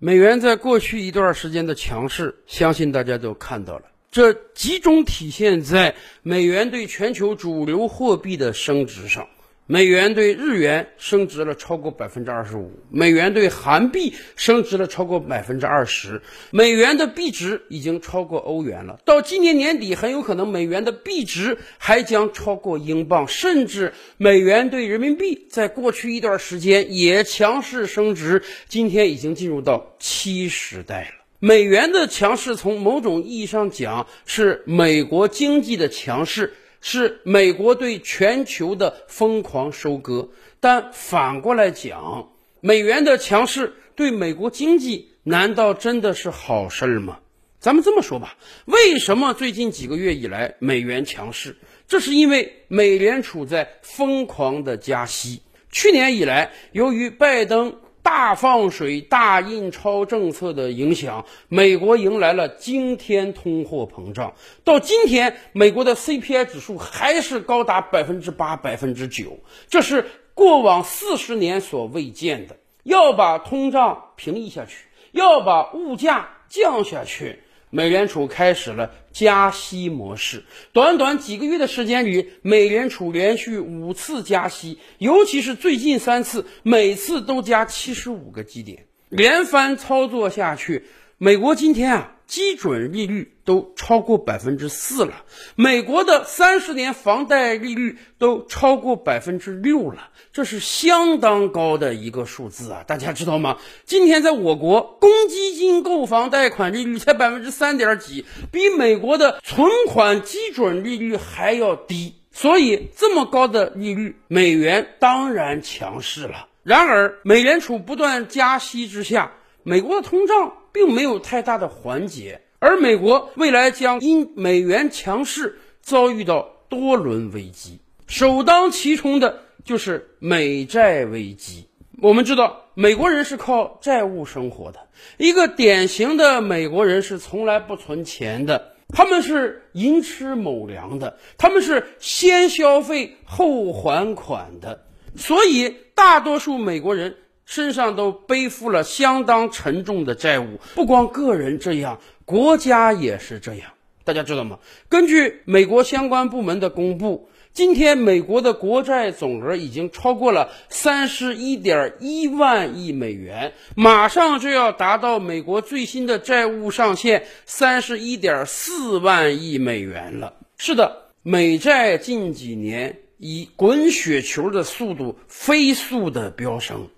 美元在过去一段时间的强势，相信大家都看到了。这集中体现在美元对全球主流货币的升值上。美元对日元升值了超过百分之二十五，美元对韩币升值了超过百分之二十，美元的币值已经超过欧元了。到今年年底，很有可能美元的币值还将超过英镑，甚至美元对人民币在过去一段时间也强势升值，今天已经进入到七时代了。美元的强势，从某种意义上讲，是美国经济的强势。是美国对全球的疯狂收割，但反过来讲，美元的强势对美国经济难道真的是好事儿吗？咱们这么说吧，为什么最近几个月以来美元强势？这是因为美联储在疯狂的加息。去年以来，由于拜登。大放水、大印钞政策的影响，美国迎来了惊天通货膨胀。到今天，美国的 CPI 指数还是高达百分之八、百分之九，这是过往四十年所未见的。要把通胀平抑下去，要把物价降下去。美联储开始了加息模式，短短几个月的时间里，美联储连续五次加息，尤其是最近三次，每次都加七十五个基点，连番操作下去，美国今天啊。基准利率都超过百分之四了，美国的三十年房贷利率都超过百分之六了，这是相当高的一个数字啊！大家知道吗？今天在我国，公积金购房贷款利率才百分之三点几，比美国的存款基准利率还要低。所以这么高的利率，美元当然强势了。然而，美联储不断加息之下，美国的通胀。并没有太大的缓解，而美国未来将因美元强势遭遇到多轮危机，首当其冲的就是美债危机。我们知道，美国人是靠债务生活的，一个典型的美国人是从来不存钱的，他们是寅吃卯粮的，他们是先消费后还款的，所以大多数美国人。身上都背负了相当沉重的债务，不光个人这样，国家也是这样。大家知道吗？根据美国相关部门的公布，今天美国的国债总额已经超过了三十一点一万亿美元，马上就要达到美国最新的债务上限三十一点四万亿美元了。是的，美债近几年以滚雪球的速度飞速的飙升。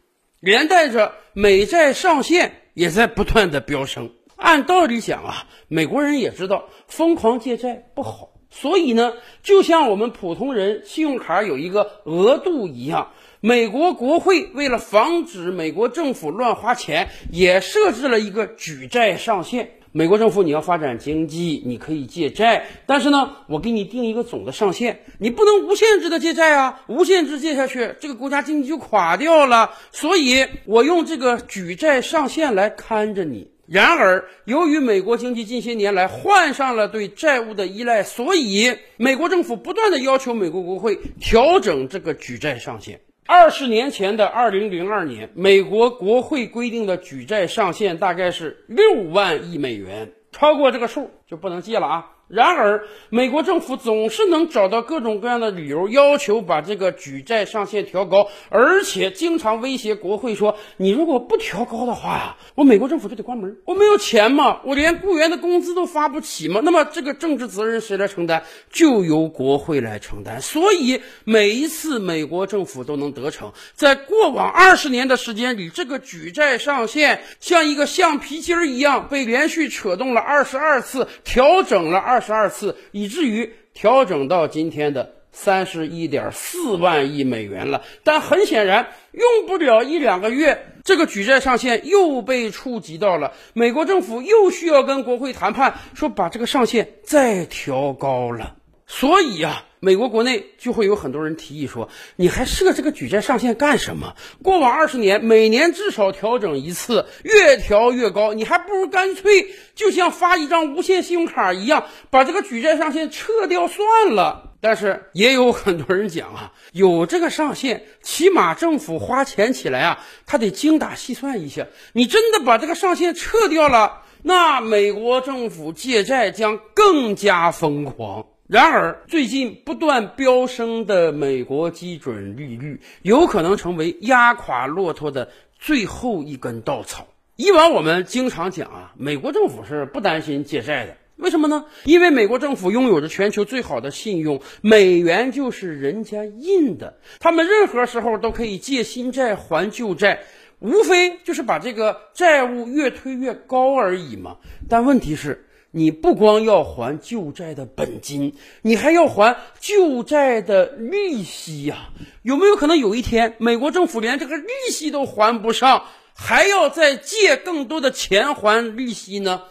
连带着美债上限也在不断的飙升。按道理讲啊，美国人也知道疯狂借债不好，所以呢，就像我们普通人信用卡有一个额度一样，美国国会为了防止美国政府乱花钱，也设置了一个举债上限。美国政府，你要发展经济，你可以借债，但是呢，我给你定一个总的上限，你不能无限制的借债啊，无限制借下去，这个国家经济就垮掉了。所以，我用这个举债上限来看着你。然而，由于美国经济近些年来患上了对债务的依赖，所以美国政府不断的要求美国国会调整这个举债上限。二十年前的二零零二年，美国国会规定的举债上限大概是六万亿美元，超过这个数就不能借了啊。然而，美国政府总是能找到各种各样的理由，要求把这个举债上限调高，而且经常威胁国会说：“你如果不调高的话呀，我美国政府就得关门。我没有钱嘛，我连雇员的工资都发不起嘛。那么，这个政治责任谁来承担？就由国会来承担。所以，每一次美国政府都能得逞。在过往二十年的时间里，这个举债上限像一个橡皮筋儿一样，被连续扯动了二十二次，调整了二。十二次，以至于调整到今天的三十一点四万亿美元了。但很显然，用不了一两个月，这个举债上限又被触及到了。美国政府又需要跟国会谈判，说把这个上限再调高了。所以啊。美国国内就会有很多人提议说：“你还设这个举债上限干什么？过往二十年，每年至少调整一次，越调越高，你还不如干脆就像发一张无限信用卡一样，把这个举债上限撤掉算了。”但是也有很多人讲啊，有这个上限，起码政府花钱起来啊，他得精打细算一下。你真的把这个上限撤掉了，那美国政府借债将更加疯狂。然而，最近不断飙升的美国基准利率，有可能成为压垮骆驼的最后一根稻草。以往我们经常讲啊，美国政府是不担心借债的。为什么呢？因为美国政府拥有着全球最好的信用，美元就是人家印的，他们任何时候都可以借新债还旧债，无非就是把这个债务越推越高而已嘛。但问题是，你不光要还旧债的本金，你还要还旧债的利息呀。有没有可能有一天，美国政府连这个利息都还不上，还要再借更多的钱还利息呢？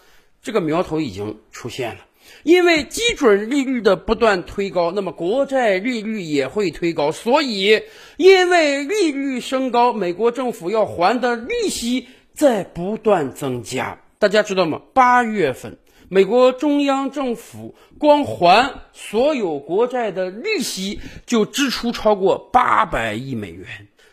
这个苗头已经出现了，因为基准利率的不断推高，那么国债利率也会推高，所以因为利率升高，美国政府要还的利息在不断增加。大家知道吗？八月份，美国中央政府光还所有国债的利息就支出超过八百亿美元。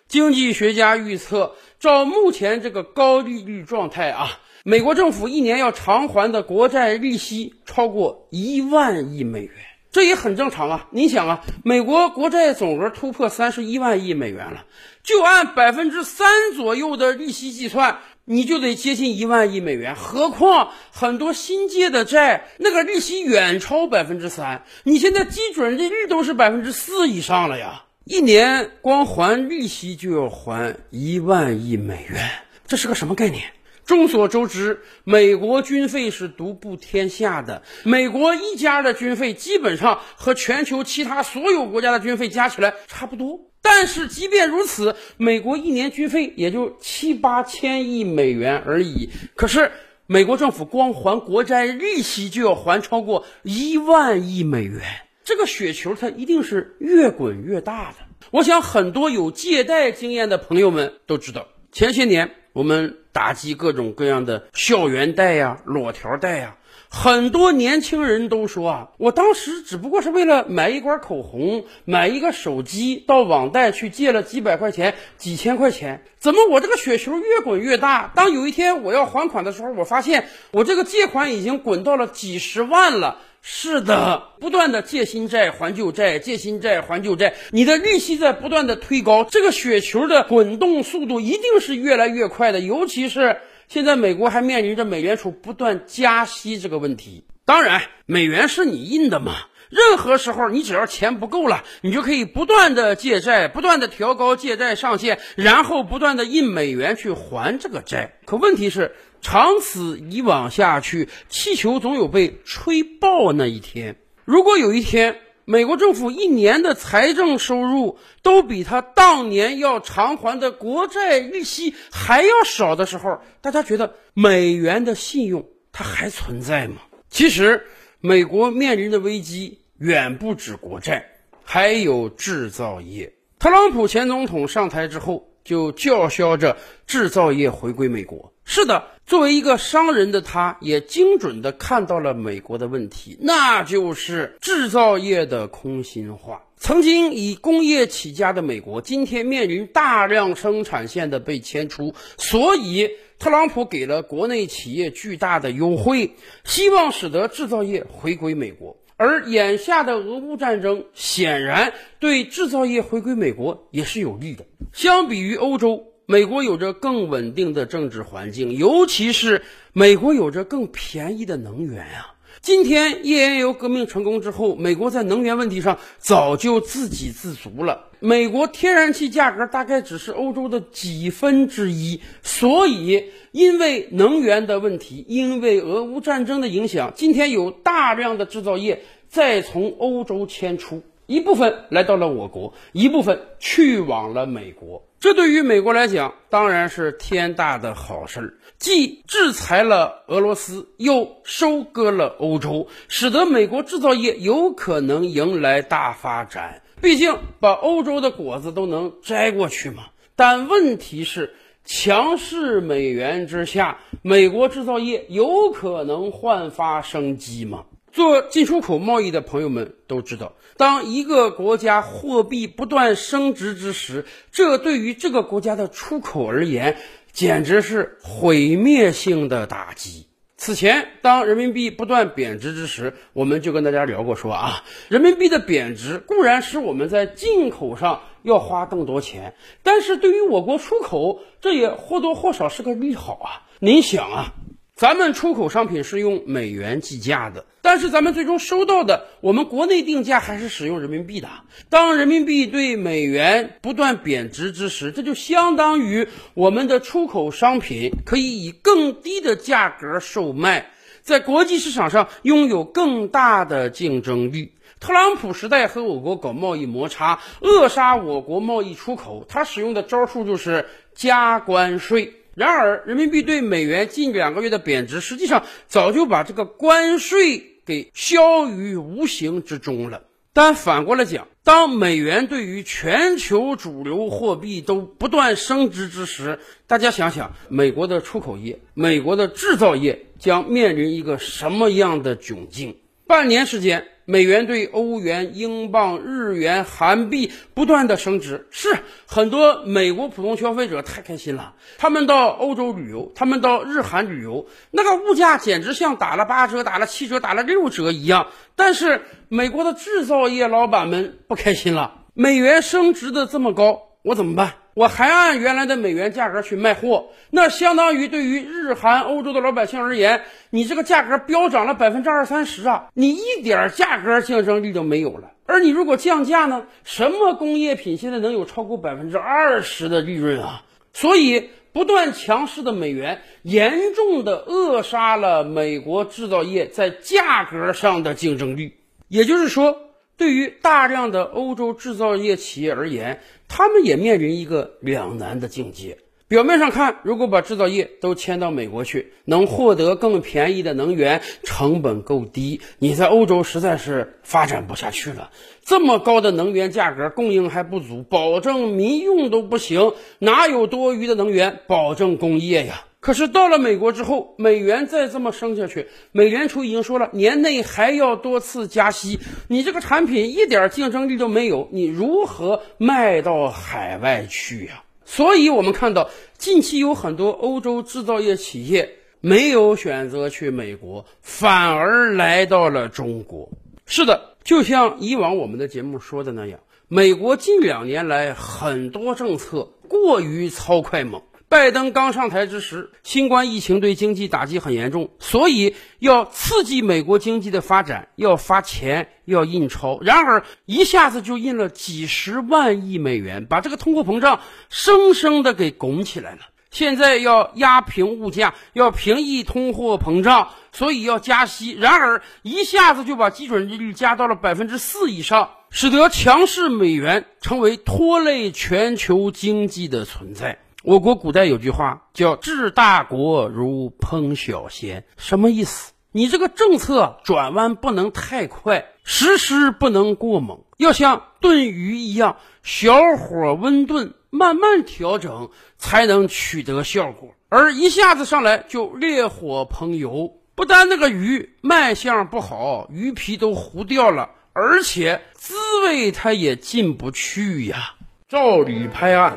经济学家预测，照目前这个高利率状态啊。美国政府一年要偿还的国债利息超过一万亿美元，这也很正常啊。你想啊，美国国债总额突破三十一万亿美元了，就按百分之三左右的利息计算，你就得接近一万亿美元。何况很多新借的债，那个利息远超百分之三，你现在基准利率都是百分之四以上了呀，一年光还利息就要还一万亿美元，这是个什么概念？众所周知，美国军费是独步天下的。美国一家的军费基本上和全球其他所有国家的军费加起来差不多。但是，即便如此，美国一年军费也就七八千亿美元而已。可是，美国政府光还国债利息就要还超过一万亿美元，这个雪球它一定是越滚越大的。我想，很多有借贷经验的朋友们都知道，前些年。我们打击各种各样的校园贷呀、裸条贷呀，很多年轻人都说啊，我当时只不过是为了买一管口红、买一个手机，到网贷去借了几百块钱、几千块钱，怎么我这个雪球越滚越大？当有一天我要还款的时候，我发现我这个借款已经滚到了几十万了。是的，不断的借新债还旧债，借新债还旧债，你的利息在不断的推高，这个雪球的滚动速度一定是越来越快的。尤其是现在美国还面临着美联储不断加息这个问题。当然，美元是你印的嘛，任何时候你只要钱不够了，你就可以不断的借债，不断的调高借债上限，然后不断的印美元去还这个债。可问题是。长此以往下去，气球总有被吹爆那一天。如果有一天，美国政府一年的财政收入都比他当年要偿还的国债利息还要少的时候，大家觉得美元的信用它还存在吗？其实，美国面临的危机远不止国债，还有制造业。特朗普前总统上台之后，就叫嚣着制造业回归美国。是的，作为一个商人的他，也精准地看到了美国的问题，那就是制造业的空心化。曾经以工业起家的美国，今天面临大量生产线的被迁出，所以特朗普给了国内企业巨大的优惠，希望使得制造业回归美国。而眼下的俄乌战争，显然对制造业回归美国也是有利的。相比于欧洲。美国有着更稳定的政治环境，尤其是美国有着更便宜的能源啊！今天页岩油革命成功之后，美国在能源问题上早就自给自足了。美国天然气价格大概只是欧洲的几分之一，所以因为能源的问题，因为俄乌战争的影响，今天有大量的制造业在从欧洲迁出，一部分来到了我国，一部分去往了美国。这对于美国来讲当然是天大的好事儿，既制裁了俄罗斯，又收割了欧洲，使得美国制造业有可能迎来大发展。毕竟把欧洲的果子都能摘过去嘛。但问题是，强势美元之下，美国制造业有可能焕发生机吗？做进出口贸易的朋友们都知道，当一个国家货币不断升值之时，这对于这个国家的出口而言，简直是毁灭性的打击。此前，当人民币不断贬值之时，我们就跟大家聊过，说啊，人民币的贬值固然使我们在进口上要花更多钱，但是对于我国出口，这也或多或少是个利好啊。您想啊。咱们出口商品是用美元计价的，但是咱们最终收到的，我们国内定价还是使用人民币的。当人民币对美元不断贬值之时，这就相当于我们的出口商品可以以更低的价格售卖，在国际市场上拥有更大的竞争力。特朗普时代和我国搞贸易摩擦，扼杀我国贸易出口，他使用的招数就是加关税。然而，人民币对美元近两个月的贬值，实际上早就把这个关税给消于无形之中了。但反过来讲，当美元对于全球主流货币都不断升值之时，大家想想，美国的出口业、美国的制造业将面临一个什么样的窘境？半年时间。美元对欧元、英镑、日元、韩币不断的升值，是很多美国普通消费者太开心了。他们到欧洲旅游，他们到日韩旅游，那个物价简直像打了八折、打了七折、打了六折一样。但是美国的制造业老板们不开心了，美元升值的这么高，我怎么办？我还按原来的美元价格去卖货，那相当于对于日韩欧洲的老百姓而言，你这个价格飙涨了百分之二三十啊，你一点价格竞争力都没有了。而你如果降价呢，什么工业品现在能有超过百分之二十的利润啊？所以，不断强势的美元严重的扼杀了美国制造业在价格上的竞争力。也就是说。对于大量的欧洲制造业企业而言，他们也面临一个两难的境界。表面上看，如果把制造业都迁到美国去，能获得更便宜的能源，成本够低，你在欧洲实在是发展不下去了。这么高的能源价格，供应还不足，保证民用都不行，哪有多余的能源保证工业呀？可是到了美国之后，美元再这么升下去，美联储已经说了，年内还要多次加息，你这个产品一点竞争力都没有，你如何卖到海外去呀？所以，我们看到近期有很多欧洲制造业企业没有选择去美国，反而来到了中国。是的，就像以往我们的节目说的那样，美国近两年来很多政策过于操快猛。拜登刚上台之时，新冠疫情对经济打击很严重，所以要刺激美国经济的发展，要发钱，要印钞。然而一下子就印了几十万亿美元，把这个通货膨胀生生的给拱起来了。现在要压平物价，要平抑通货膨胀，所以要加息。然而一下子就把基准利率加到了百分之四以上，使得强势美元成为拖累全球经济的存在。我国古代有句话叫“治大国如烹小鲜”，什么意思？你这个政策转弯不能太快，实施不能过猛，要像炖鱼一样，小火温炖，慢慢调整，才能取得效果。而一下子上来就烈火烹油，不但那个鱼卖相不好，鱼皮都糊掉了，而且滋味它也进不去呀。照理拍案。